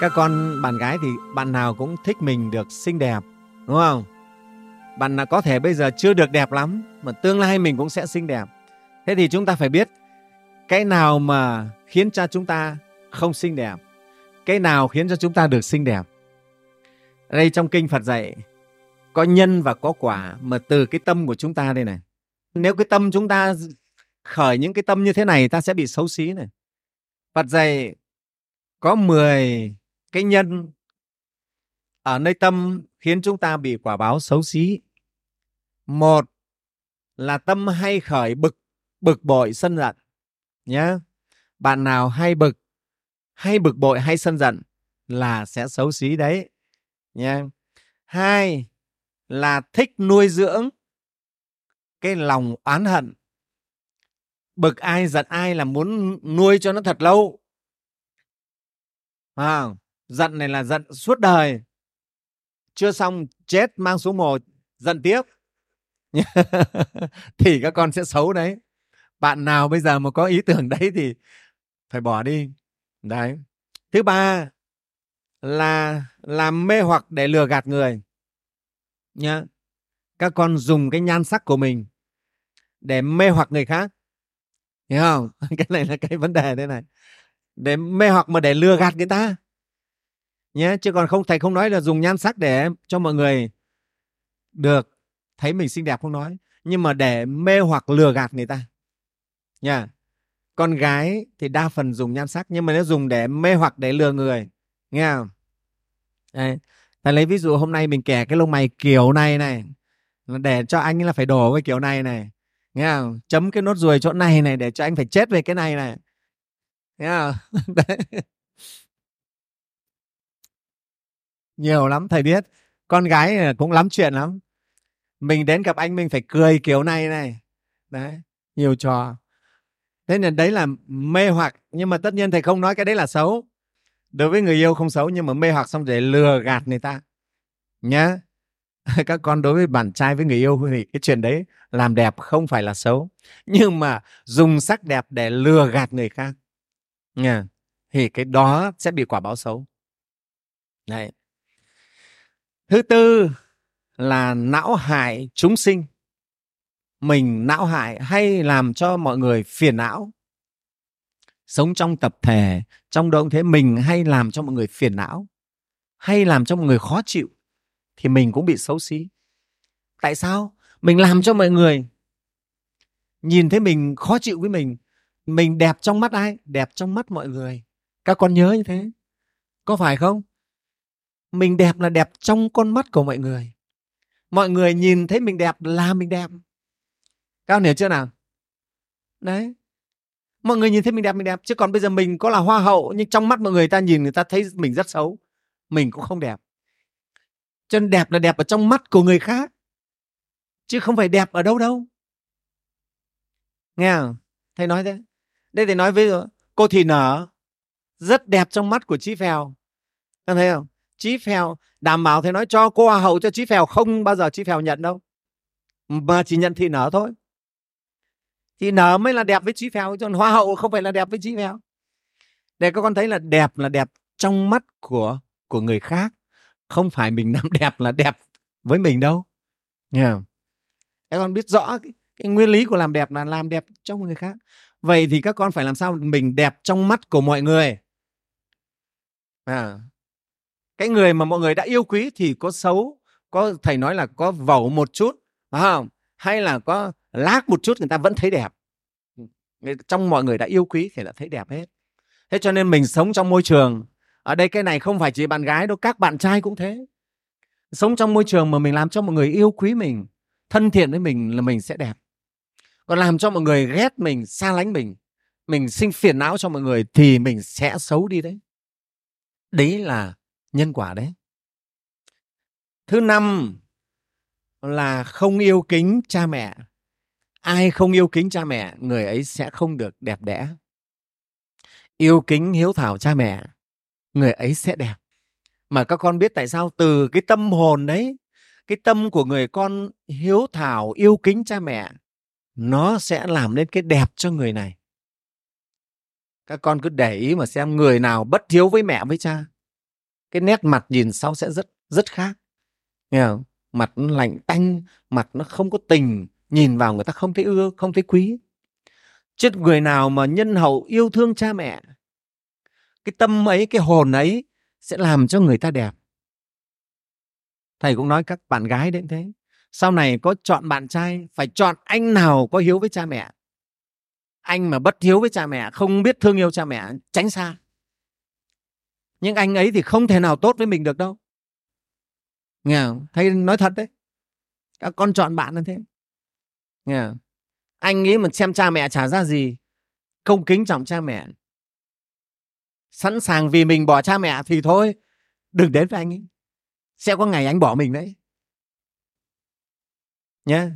các con bạn gái thì bạn nào cũng thích mình được xinh đẹp, đúng không? Bạn nào có thể bây giờ chưa được đẹp lắm, mà tương lai mình cũng sẽ xinh đẹp. Thế thì chúng ta phải biết, cái nào mà khiến cho chúng ta không xinh đẹp, cái nào khiến cho chúng ta được xinh đẹp? Ở đây trong kinh phật dạy, có nhân và có quả, mà từ cái tâm của chúng ta đây này. Nếu cái tâm chúng ta khởi những cái tâm như thế này, ta sẽ bị xấu xí này. Phật dạy, có 10 cái nhân ở nơi tâm khiến chúng ta bị quả báo xấu xí. Một là tâm hay khởi bực bực bội sân giận nhé bạn nào hay bực hay bực bội hay sân giận là sẽ xấu xí đấy nhé hai là thích nuôi dưỡng cái lòng oán hận. Bực ai giận ai là muốn nuôi cho nó thật lâu. À, giận này là giận suốt đời. Chưa xong, chết mang xuống mồ giận tiếp. Thì các con sẽ xấu đấy. Bạn nào bây giờ mà có ý tưởng đấy thì phải bỏ đi. Đấy. Thứ ba là làm mê hoặc để lừa gạt người. Nhá. Các con dùng cái nhan sắc của mình để mê hoặc người khác. Hiểu không? Cái này là cái vấn đề thế này. Để mê hoặc mà để lừa gạt người ta nhé, chứ còn không thầy không nói là dùng nhan sắc để cho mọi người được thấy mình xinh đẹp không nói. Nhưng mà để mê hoặc lừa gạt người ta. Nha. Con gái thì đa phần dùng nhan sắc, nhưng mà nếu dùng để mê hoặc, để lừa người, nghe không? Đấy. thầy lấy ví dụ hôm nay mình kẻ cái lông mày kiểu này này để cho anh là phải đổ cái kiểu này này, nghe không? Chấm cái nốt ruồi chỗ này này để cho anh phải chết về cái này này, nghe không? Đấy. Nhiều lắm, thầy biết. Con gái ờ, cũng lắm chuyện lắm. Mình đến gặp anh, mình phải cười kiểu này này. Đấy, nhiều trò. Thế nên đấy là mê hoặc, nhưng mà tất nhiên thầy không nói cái đấy là xấu. Đối với người yêu không xấu, nhưng mà mê hoặc xong để lừa gạt người ta. Nhá. Các con đối với bạn trai với người yêu thì cái chuyện đấy làm đẹp không phải là xấu, nhưng mà dùng sắc đẹp để lừa gạt người khác. Nha. Thì cái đó sẽ bị quả báo xấu. Đấy thứ tư là não hại chúng sinh. Mình não hại hay làm cho mọi người phiền não. Sống trong tập thể, trong động thế mình hay làm cho mọi người phiền não, hay làm cho mọi người khó chịu, thì mình cũng bị xấu xí. Tại sao? Mình làm cho mọi người nhìn thấy mình khó chịu với mình mình đẹp trong mắt ai? Đẹp trong mắt mọi người. Các con nhớ như thế. Có phải không? Mình đẹp là đẹp trong con mắt của mọi người. Mọi người nhìn thấy mình đẹp là mình đẹp. Các con hiểu chưa nào? Đấy. Mọi người nhìn thấy mình đẹp mình đẹp. Chứ còn bây giờ mình có là hoa hậu, nhưng trong mắt mọi người ta nhìn người ta thấy mình rất xấu. Mình cũng không đẹp. Cho nên đẹp là đẹp ở trong mắt của người khác. Chứ không phải đẹp ở đâu đâu. Nghe không? Thầy nói thế. Đây thầy nói với cô thì nở rất đẹp trong mắt của chí phèo. Em thấy không? Chí phèo đảm bảo thì nói cho cô hoa hậu cho chí phèo không bao giờ chí phèo nhận đâu. Mà chỉ nhận thị nở thôi. Thì nở mới là đẹp với chí phèo chứ hoa hậu không phải là đẹp với chí phèo. Để các con thấy là đẹp là đẹp trong mắt của của người khác. Không phải mình làm đẹp là đẹp với mình đâu. Nghe không? các con biết rõ cái, cái nguyên lý của làm đẹp là làm đẹp trong người khác. Vậy thì các con phải làm sao mình đẹp trong mắt của mọi người? À, cái người mà mọi người đã yêu quý thì có xấu, có, thầy nói là có vẩu một chút, phải không? Hay là có lác một chút, người ta vẫn thấy đẹp. Trong mọi người đã yêu quý thì đã thấy đẹp hết. Thế cho nên mình sống trong môi trường, ở đây cái này không phải chỉ bạn gái đâu, các bạn trai cũng thế. Sống trong môi trường mà mình làm cho mọi người yêu quý mình, thân thiện với mình là mình sẽ đẹp. Còn làm cho mọi người ghét mình, xa lánh mình mình sinh phiền não cho mọi người thì mình sẽ xấu đi đấy. Đấy là nhân quả đấy. Thứ năm là không yêu kính cha mẹ. Ai không yêu kính cha mẹ, người ấy sẽ không được đẹp đẽ. Yêu kính hiếu thảo cha mẹ, người ấy sẽ đẹp. Mà các con biết tại sao? Từ cái tâm hồn đấy, cái tâm của người con hiếu thảo, yêu kính cha mẹ, nó sẽ làm nên cái đẹp cho người này. Các con cứ để ý mà xem người nào bất hiếu với mẹ với cha cái nét mặt nhìn sau sẽ rất rất khác. Nghe không? mặt nó lạnh tanh, mặt nó không có tình, nhìn vào người ta không thấy ưa, không thấy quý. Chết người nào mà nhân hậu yêu thương cha mẹ, cái tâm ấy, cái hồn ấy sẽ làm cho người ta đẹp. Thầy cũng nói các bạn gái đến thế, sau này có chọn bạn trai, phải chọn anh nào có hiếu với cha mẹ. Anh mà bất hiếu với cha mẹ, không biết thương yêu cha mẹ, tránh xa nhưng anh ấy thì không thể nào tốt với mình được đâu. Nghe không? thầy nói thật đấy. Các con chọn bạn là thế. Nghe không? anh ấy mà xem cha mẹ trả ra gì không kính trọng cha mẹ. Sẵn sàng vì mình bỏ cha mẹ thì thôi. Đừng đến với anh ấy. Sẽ có ngày anh bỏ mình đấy. Nhé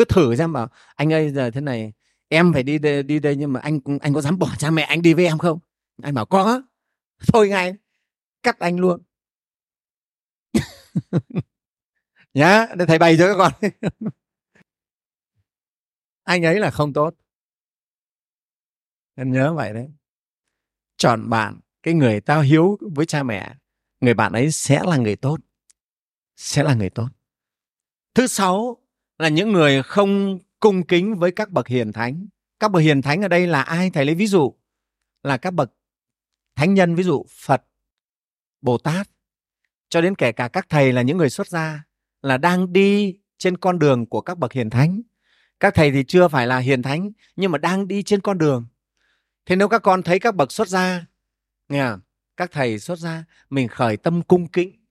cứ thử xem bảo anh ơi giờ thế này em phải đi đây, đi đây nhưng mà anh anh có dám bỏ cha mẹ anh đi với em không? Anh bảo có thôi ngay cắt anh luôn. Nhá, để thầy bày cho các con. Anh ấy là không tốt. Em nhớ vậy đấy. Chọn bạn, cái người tao hiếu với cha mẹ, người bạn ấy sẽ là người tốt. Sẽ là người tốt. Thứ sáu là những người không cung kính với các bậc hiền thánh. Các bậc hiền thánh ở đây là ai? Thầy lấy ví dụ. Là các bậc thánh nhân, ví dụ phật, bồ tát, cho đến kể cả các thầy là những người xuất gia, là đang đi trên con đường của các bậc hiền thánh các thầy thì chưa phải là hiền thánh, nhưng mà đang đi trên con đường thế nếu các con thấy các bậc xuất gia, nghe không? các thầy xuất gia, mình khởi tâm cung kính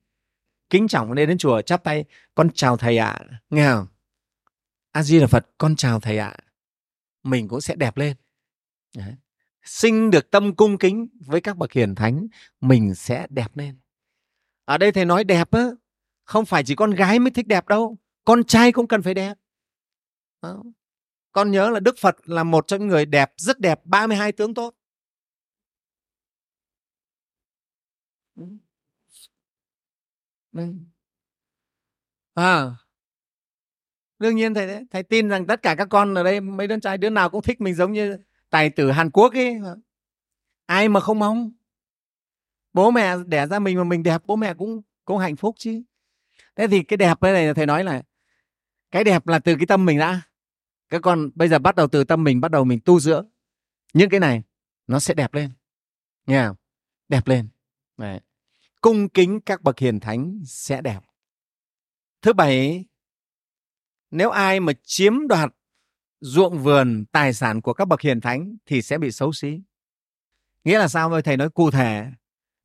kính trọng lên đến chùa, chắp tay, con chào thầy ạ à. nghe không a di là phật, con chào thầy ạ à. mình cũng sẽ đẹp lên Đấy sinh được tâm cung kính với các bậc hiền thánh, mình sẽ đẹp lên. Ở đây thầy nói đẹp á, không phải chỉ con gái mới thích đẹp đâu, con trai cũng cần phải đẹp. Đó. con nhớ là đức phật là một trong những người đẹp, rất đẹp 32 tướng tốt. À. Đương nhiên thầy đấy, thầy tin rằng tất cả các con ở đây, mấy đứa trai, đứa nào cũng thích mình giống như tài tử Hàn Quốc ấy ai mà không mong? Bố mẹ đẻ ra mình mà mình đẹp, bố mẹ cũng cũng hạnh phúc chứ. Thế thì cái đẹp cái này, thầy nói là cái đẹp là từ cái tâm mình đã. Các con bây giờ bắt đầu từ tâm mình, bắt đầu mình tu dưỡng. Những cái này, nó sẽ đẹp lên. Nghe không? đẹp lên. Đấy. cung kính các bậc hiền thánh sẽ đẹp. Thứ bảy, nếu ai mà chiếm đoạt ruộng vườn, tài sản của các bậc hiền thánh thì sẽ bị xấu xí. Nghĩa là sao? Thầy nói cụ thể.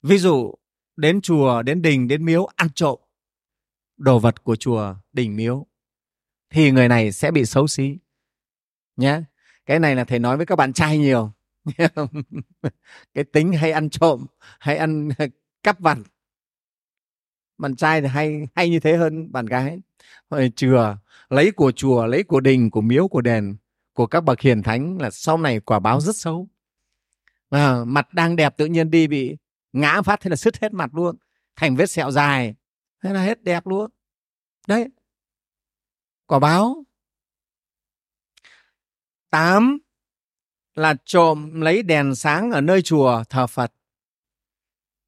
Ví dụ, đến chùa, đến đình, đến miếu, ăn trộm. Đồ vật của chùa, đình, miếu. Thì người này sẽ bị xấu xí. Nhé cái này là thầy nói với các bạn trai nhiều. Cái tính hay ăn trộm, hay ăn cắp vặt. Bạn trai thì hay hay như thế hơn bạn gái. Hồi chùa lấy của chùa lấy của đình của miếu của đền của các bậc hiền thánh là sau này quả báo rất xấu. À, mặt đang đẹp tự nhiên đi bị ngã phát thế là sứt hết mặt luôn. Thành vết sẹo dài thế là hết đẹp luôn. Đấy. Quả báo. Tám là trộm lấy đèn sáng ở nơi chùa thờ Phật.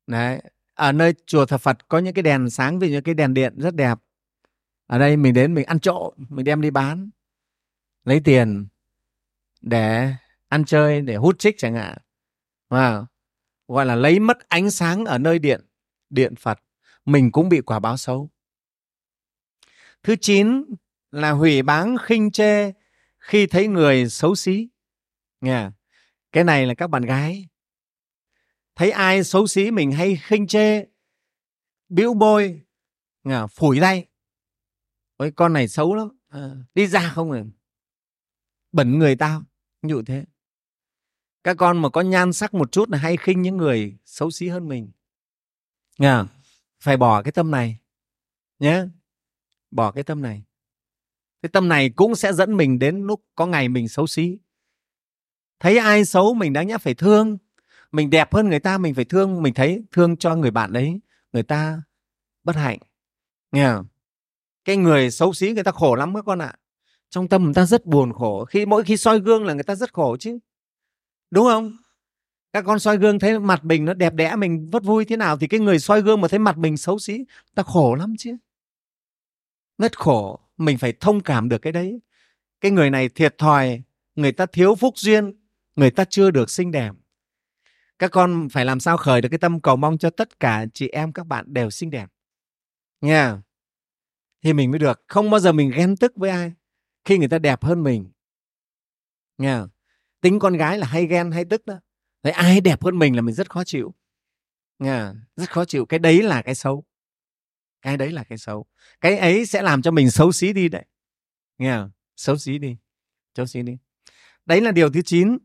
Đấy, ở nơi chùa thờ Phật có những cái đèn sáng vì những cái đèn điện rất đẹp. Ở đây mình đến mình ăn trộm, mình đem đi bán, lấy tiền để ăn chơi, để hút trích chẳng hạn. Wow. Gọi là lấy mất ánh sáng ở nơi điện, điện Phật. Mình cũng bị quả báo xấu. Thứ chín là hủy báng khinh chê khi thấy người xấu xí nghe cái này là các bạn gái thấy ai xấu xí mình hay khinh chê bĩu bôi nghe phủi tay ôi con này xấu lắm. À, đi ra không rồi bẩn người tao ví dụ thế. Các con mà có nhan sắc một chút là hay khinh những người xấu xí hơn mình. Nghe phải bỏ cái tâm này nhé bỏ cái tâm này. Cái tâm này cũng sẽ dẫn mình đến lúc có ngày mình xấu xí. Thấy ai xấu mình đáng nhẽ phải thương. Mình đẹp hơn người ta mình phải thương mình thấy thương cho người bạn đấy. Người ta bất hạnh. Nghe không? Cái người xấu xí người ta khổ lắm các con ạ. Trong tâm người ta rất buồn khổ, khi mỗi khi soi gương là người ta rất khổ chứ. Đúng không? Các con soi gương thấy mặt mình nó đẹp đẽ, mình vất vui thế nào thì cái người soi gương mà thấy mặt mình xấu xí, ta khổ lắm chứ. Rất khổ, mình phải thông cảm được cái đấy. Cái người này thiệt thòi, người ta thiếu phúc duyên, người ta chưa được xinh đẹp. Các con phải làm sao khởi được cái tâm cầu mong cho tất cả chị em các bạn đều xinh đẹp. Nha thì mình mới được. Không bao giờ mình ghen tức với ai. Khi người ta đẹp hơn mình. Nha tính con gái là hay ghen hay tức đó. Thấy ai đẹp hơn mình là mình rất khó chịu. Nha rất khó chịu. Cái đấy là cái xấu. Cái đấy là cái xấu. Cái ấy sẽ làm cho mình xấu xí đi đấy. Nghe xấu xí đi. Xấu xí đi. Đấy là điều thứ 9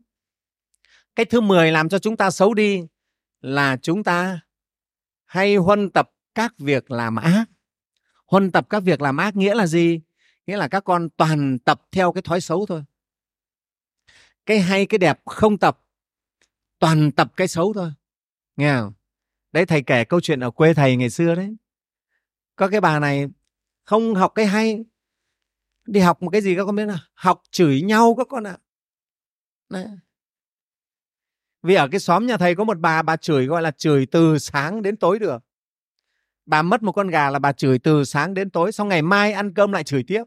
cái thứ 10 làm cho chúng ta xấu đi là chúng ta hay huân tập các việc làm ác huân tập các việc làm ác nghĩa là gì? Nghĩa là các con toàn tập theo cái thói xấu thôi. Cái hay, cái đẹp không tập, toàn tập cái xấu thôi. Nghe không? Đấy, thầy kể câu chuyện ở quê thầy ngày xưa đấy. Có cái bà này không học cái hay, đi học một cái gì các con biết là học chửi nhau các con ạ. À. vì ở cái xóm nhà thầy có một bà bà chửi gọi là chửi từ sáng đến tối được bà mất một con gà là bà chửi từ sáng đến tối, xong ngày mai ăn cơm lại chửi tiếp.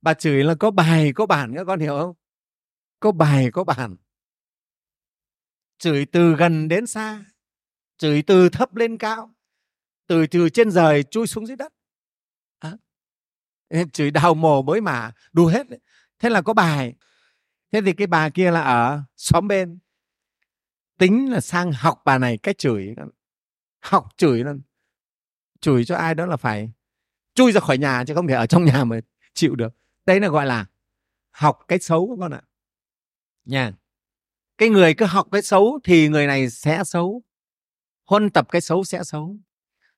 Bà chửi là, có bài, có bản các con hiểu không? Có bài, có bản. Chửi từ gần đến xa, chửi từ thấp lên cao, từ từ trên rời chui xuống dưới đất. À. chửi đào mồ mới mà đủ hết thế là có bài. Thế thì cái bà kia là ở xóm bên, tính là sang học bà này cách chửi học chửi luôn chửi cho ai đó là phải chui ra khỏi nhà chứ không thể ở trong nhà mà chịu được. Đấy là gọi là học cái xấu các con ạ. Nha. Cái người cứ học cái xấu thì người này sẽ xấu, huân tập cái xấu sẽ xấu.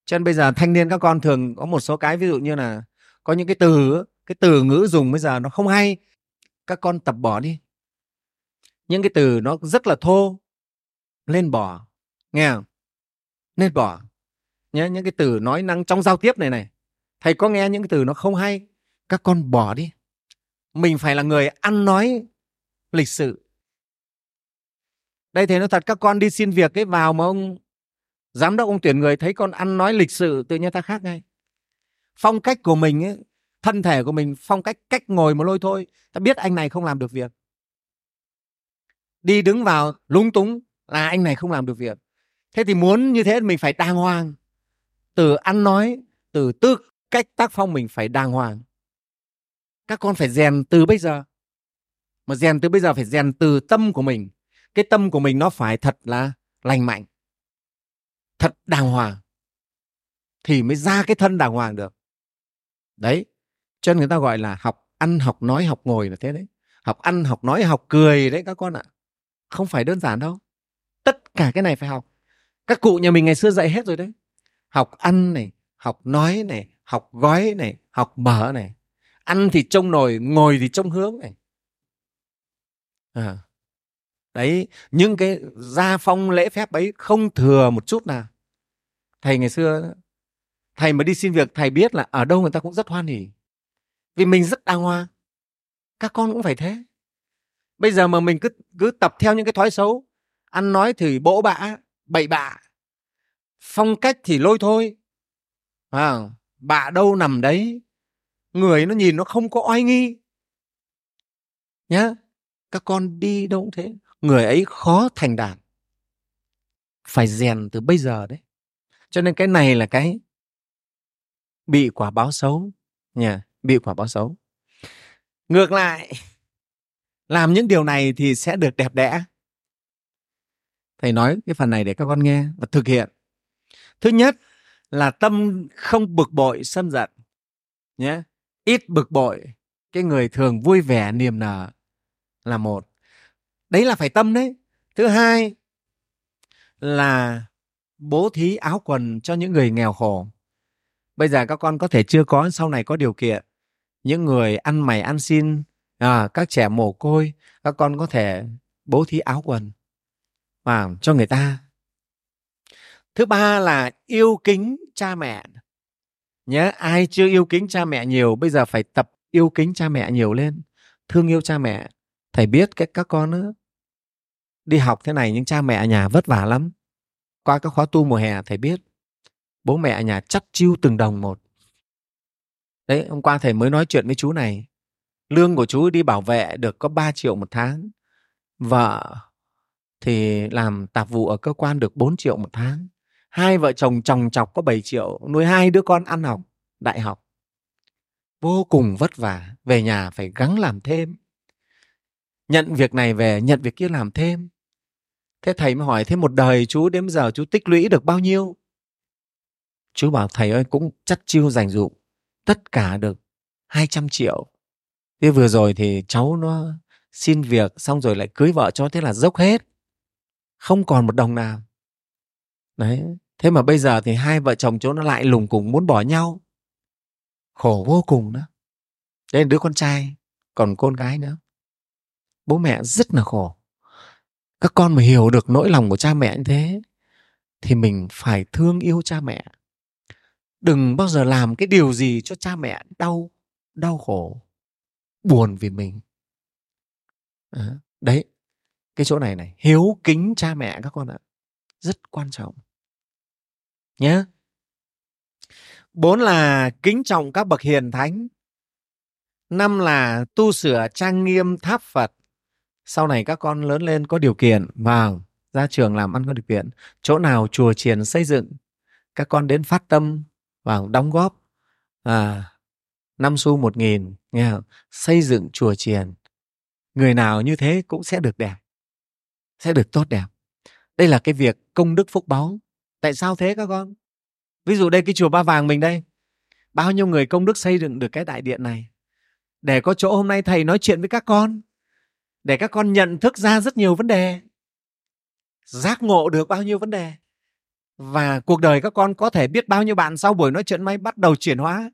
Cho nên bây giờ thanh niên các con thường có một số cái, ví dụ như là có những cái từ cái từ ngữ dùng bây giờ nó không hay. Các con tập bỏ đi. Những cái từ nó rất là thô, lên bỏ. Nghe không? Nên bỏ nhé những cái từ nói năng trong giao tiếp này này. Thầy có nghe những cái từ nó không hay? Các con bỏ đi. Mình phải là người ăn nói lịch sự. Đây thầy nói thật các con đi xin việc ấy vào mà ông giám đốc ông tuyển người thấy con ăn nói lịch sự tự nhiên ta khác ngay. Phong cách của mình ấy, thân thể của mình phong cách cách ngồi một lôi thôi. Ta biết anh này không làm được việc. Đi đứng vào lúng túng là anh này không làm được việc. Thế thì muốn như thế mình phải đàng hoàng từ ăn nói, từ tư cách tác phong mình phải đàng hoàng. Các con phải rèn từ bây giờ. Mà rèn từ bây giờ phải rèn từ tâm của mình. Cái tâm của mình nó phải thật là lành mạnh. Thật đàng hoàng. Thì mới ra cái thân đàng hoàng được. Đấy. Cho nên người ta gọi là học ăn, học nói, học ngồi là thế đấy. Học ăn, học nói, học cười đấy các con ạ. Không phải đơn giản đâu. Tất cả cái này phải học. Các cụ nhà mình ngày xưa dạy hết rồi đấy học ăn này học nói này học gói này học mở này. Ăn thì trông nồi ngồi thì trông hướng này. À, đấy những cái gia phong lễ phép ấy không thừa một chút nào. Thầy ngày xưa thầy mà đi xin việc thầy biết là ở đâu người ta cũng rất hoan hỉ. Vì mình rất đàng hoàng các con cũng phải thế. Bây giờ mà mình cứ cứ tập theo những cái thói xấu ăn nói thì bỗ bạ bậy bạ phong cách thì lôi thôi. À, bạ đâu nằm đấy? Người nó nhìn nó không có oai nghi. Nhá các con đi đâu cũng thế. Người ấy khó thành đạt. Phải rèn từ bây giờ đấy. Cho nên cái này là cái bị quả báo xấu. Nhà, bị quả báo xấu. Ngược lại làm những điều này thì sẽ được đẹp đẽ. Thầy nói cái phần này để các con nghe và thực hiện thứ nhất là tâm không bực bội sân giận nhé. Ít bực bội cái người thường vui vẻ niềm nở là một. Đấy là phải tâm đấy. Thứ hai là bố thí áo quần cho những người nghèo khổ. Bây giờ các con có thể chưa có sau này có điều kiện những người ăn mày ăn xin à, các trẻ mồ côi các con có thể bố thí áo quần và cho người ta thứ ba là yêu kính cha mẹ. Nhớ ai chưa yêu kính cha mẹ nhiều, bây giờ phải tập yêu kính cha mẹ nhiều lên. Thương yêu cha mẹ thầy biết cái các con nữa. Đi học thế này nhưng cha mẹ ở nhà vất vả lắm. Qua các khóa tu mùa hè thầy biết. Bố mẹ ở nhà chắc chiêu từng đồng một. Đấy, hôm qua thầy mới nói chuyện với chú này. Lương của chú đi bảo vệ được có 3 triệu một tháng. Vợ thì làm tạp vụ ở cơ quan được 4 triệu một tháng hai vợ chồng chồng chọc có 7 triệu, nuôi hai đứa con ăn học, đại học. Vô cùng vất vả, về nhà phải gắng làm thêm. Nhận việc này về, nhận việc kia làm thêm. Thế thầy mới hỏi thế một đời, chú, đến giờ chú tích lũy được bao nhiêu? Chú bảo, thầy ơi, cũng chắc chiêu dành dụ tất cả được 200 triệu. Thế vừa rồi thì cháu nó xin việc, xong rồi lại cưới vợ cho, thế là dốc hết. Không còn một đồng nào đấy, thế mà bây giờ thì hai vợ chồng chỗ nó lại lùng cùng muốn bỏ nhau. Khổ vô cùng đó. Đây là đứa con trai, còn con gái nữa. Bố mẹ rất là khổ. Các con mà hiểu được nỗi lòng của cha mẹ như thế, thì mình phải thương yêu cha mẹ. Đừng bao giờ làm cái điều gì cho cha mẹ đau đau khổ, buồn vì mình. Ờ, đấy, cái chỗ này này, hiếu kính cha mẹ các con ạ, rất quan trọng nhé. Bốn là kính trọng các bậc hiền thánh. Năm là tu sửa trang nghiêm tháp phật. Sau này các con lớn lên có điều kiện vào ra trường làm ăn có điều kiện chỗ nào chùa chiền xây dựng các con đến phát tâm vào đóng góp. À, năm xu một nghìn nghe không? xây dựng chùa chiền. Người nào như thế cũng sẽ được đẹp sẽ được tốt đẹp. Đây là cái việc công đức phúc báu tại sao thế các con? Ví dụ đây, cái chùa ba vàng mình đây. Bao nhiêu người công đức xây dựng được cái đại điện này. Để có chỗ hôm nay thầy nói chuyện với các con. Để các con nhận thức ra rất nhiều vấn đề. Giác ngộ được bao nhiêu vấn đề. Và cuộc đời các con có thể biết bao nhiêu bạn sau buổi nói chuyện may bắt đầu chuyển hóa.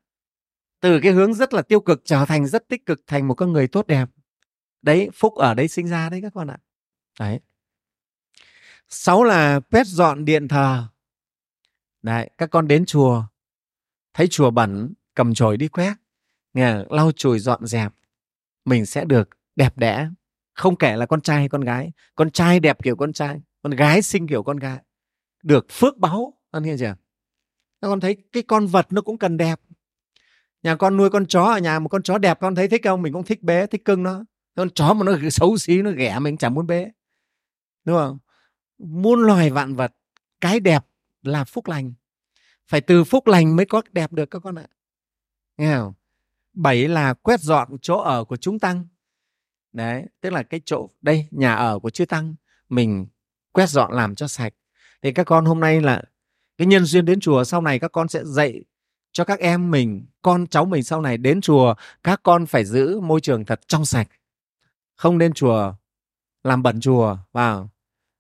Từ cái hướng rất là tiêu cực trở thành rất tích cực, thành một con người tốt đẹp. Đấy, phúc ở đấy sinh ra đấy các con ạ. Đấy. Sáu là quét dọn điện thờ đấy, các con đến chùa. Thấy chùa bẩn, cầm chổi đi quét. Nghe, lau chùi dọn dẹp. Mình sẽ được đẹp đẽ. Không kể là con trai hay con gái. Con trai đẹp kiểu con trai, con gái xinh kiểu con gái. Được phước báu, con nghe chưa? Các con thấy cái con vật nó cũng cần đẹp. Nhà con nuôi con chó ở nhà, một con chó đẹp con thấy thích không? Mình cũng thích bé, thích cưng nó. Con chó mà nó xấu xí, nó ghẻ mình chẳng muốn bé. Đúng không? Muôn loài vạn vật, cái đẹp là phúc lành. Phải từ phúc lành mới có đẹp được các con ạ. Nghe không? Bảy là quét dọn chỗ ở của chúng tăng. Đấy tức là cái chỗ đây nhà ở của chư tăng mình quét dọn làm cho sạch. Thì các con hôm nay là cái nhân duyên đến chùa sau này các con sẽ dạy cho các em mình con cháu mình sau này đến chùa các con phải giữ môi trường thật trong sạch. Không nên chùa làm bẩn chùa vào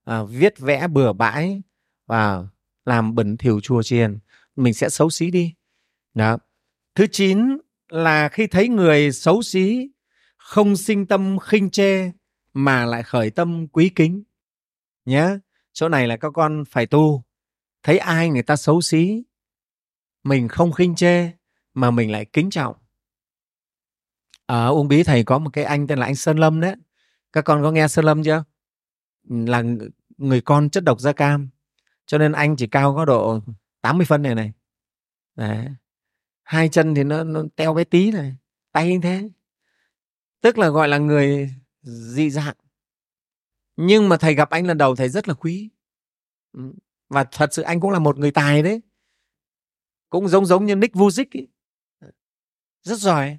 à, viết vẽ bừa bãi và làm bẩn thỉu chùa chiền. Mình sẽ xấu xí đi. Đó. Thứ chín là khi thấy người xấu xí, không sinh tâm khinh chê mà lại khởi tâm quý kính. Nhé chỗ này là các con phải tu. Thấy ai người ta xấu xí, mình không khinh chê mà mình lại kính trọng. Ở Uông Bí thầy có một cái anh tên là anh Sơn Lâm đấy. Các con có nghe Sơn Lâm chưa? Là người con chất độc da cam cho nên anh chỉ cao có độ 80 phân này này. Đấy. hai chân thì nó, nó teo bé tí này tay như thế. Tức là gọi là người dị dạng. Nhưng mà thầy gặp anh lần đầu thầy rất là quý. Ừ. Và thật sự anh cũng là một người tài đấy. Cũng giống giống như Nick Vujic, ấy. rất giỏi.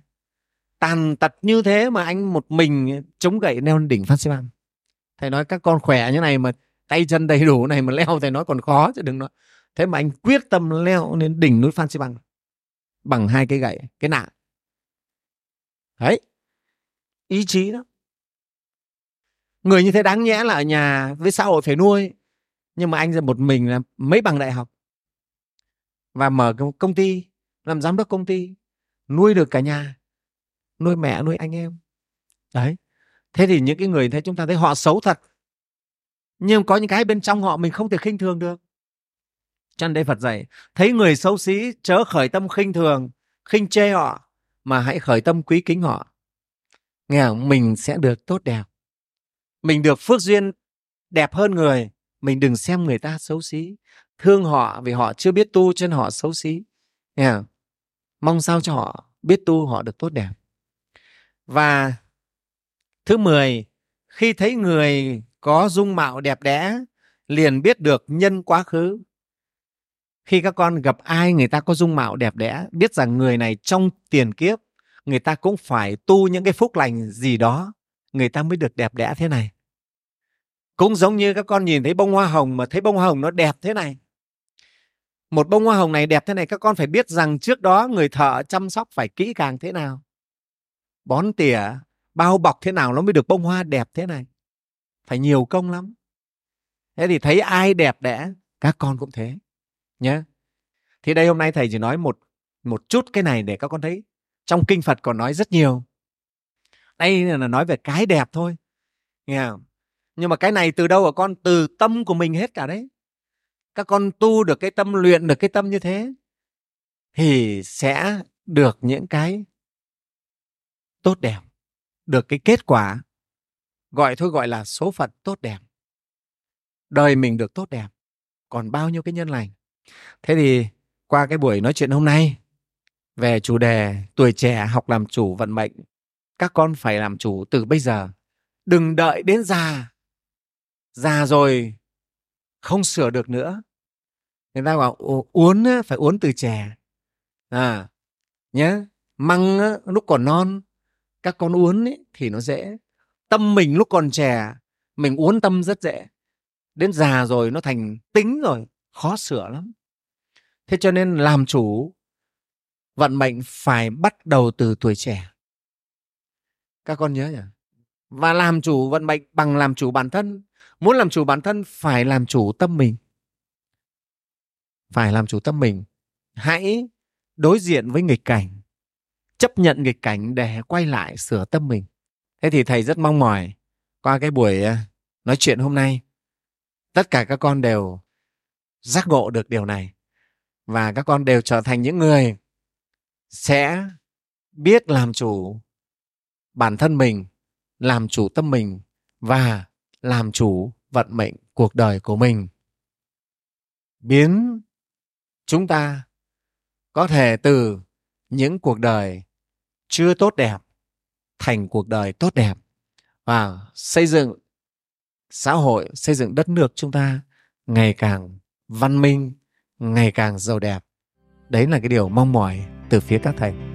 Tàn tật như thế mà anh một mình chống gậy leo đỉnh Phan Xi thầy nói các con khỏe như này mà tay chân đầy đủ này mà leo thầy nói còn khó chứ đừng nói. Thế mà anh quyết tâm leo lên đỉnh núi Phan Xi bằng bằng hai cái gậy, cái nạ. Đấy. Ý chí đó. Người như thế đáng nhẽ là ở nhà với xã hội phải nuôi. Nhưng mà anh ra một mình là mấy bằng đại học. Và mở công ty, làm giám đốc công ty, nuôi được cả nhà, nuôi mẹ, nuôi anh em. Đấy. Thế thì những cái người thế chúng ta thấy họ xấu thật nhưng có những cái bên trong họ mình không thể khinh thường được. Cho nên đây Phật dạy, thấy người xấu xí, chớ khởi tâm khinh thường, khinh chê họ, mà hãy khởi tâm quý kính họ. Nghe không? mình sẽ được tốt đẹp. Mình được phước duyên đẹp hơn người, mình đừng xem người ta xấu xí, thương họ vì họ chưa biết tu cho nên họ xấu xí. Yeah. mong sao cho họ biết tu, họ được tốt đẹp. Và thứ mười, khi thấy người có dung mạo đẹp đẽ, liền biết được nhân quá khứ. Khi các con gặp ai người ta có dung mạo đẹp đẽ, biết rằng người này trong tiền kiếp, người ta cũng phải tu những cái phúc lành gì đó, người ta mới được đẹp đẽ thế này. Cũng giống như các con nhìn thấy bông hoa hồng mà thấy bông hoa hồng nó đẹp thế này. Một bông hoa hồng này đẹp thế này, các con phải biết rằng trước đó người thợ chăm sóc phải kỹ càng thế nào. Bón tỉa, bao bọc thế nào nó mới được bông hoa đẹp thế này phải nhiều công lắm. Thế thì thấy ai đẹp đẽ, các con cũng thế nhé thì đây hôm nay thầy chỉ nói một một chút cái này để các con thấy. Trong kinh phật còn nói rất nhiều. Đây là nói về cái đẹp thôi, nghe không? nhưng mà cái này từ đâu ở con? Từ tâm của mình hết cả đấy. Các con tu được cái tâm, luyện được cái tâm như thế, thì sẽ được những cái tốt đẹp, được cái kết quả gọi thôi gọi là số phận tốt đẹp. Đời mình được tốt đẹp còn bao nhiêu cái nhân lành. Thế thì qua cái buổi nói chuyện hôm nay về chủ đề tuổi trẻ học làm chủ vận mệnh các con phải làm chủ từ bây giờ. Đừng đợi đến già. Già rồi không sửa được nữa. Người ta bảo uốn phải uốn từ trẻ. À nhé măng lúc còn non các con uốn ấy, thì nó dễ tâm mình lúc còn trẻ, mình uốn tâm rất dễ. Đến già rồi nó thành tính rồi, khó sửa lắm. Thế cho nên làm chủ, vận mệnh phải bắt đầu từ tuổi trẻ. Các con nhớ nhỉ? Và làm chủ vận mệnh bằng làm chủ bản thân. Muốn làm chủ bản thân phải làm chủ tâm mình. Phải làm chủ tâm mình. Hãy đối diện với nghịch cảnh. Chấp nhận nghịch cảnh để quay lại sửa tâm mình thế thì thầy rất mong mỏi qua cái buổi à, nói chuyện hôm nay. Tất cả các con đều giác ngộ được điều này và các con đều trở thành những người sẽ biết làm chủ bản thân mình, làm chủ tâm mình và làm chủ vận mệnh cuộc đời của mình. Biến chúng ta có thể từ những cuộc đời chưa tốt đẹp thành cuộc đời tốt đẹp và xây dựng xã hội, xây dựng đất nước chúng ta ngày càng văn minh, ngày càng giàu đẹp. Đấy là cái điều mong mỏi từ phía các thầy.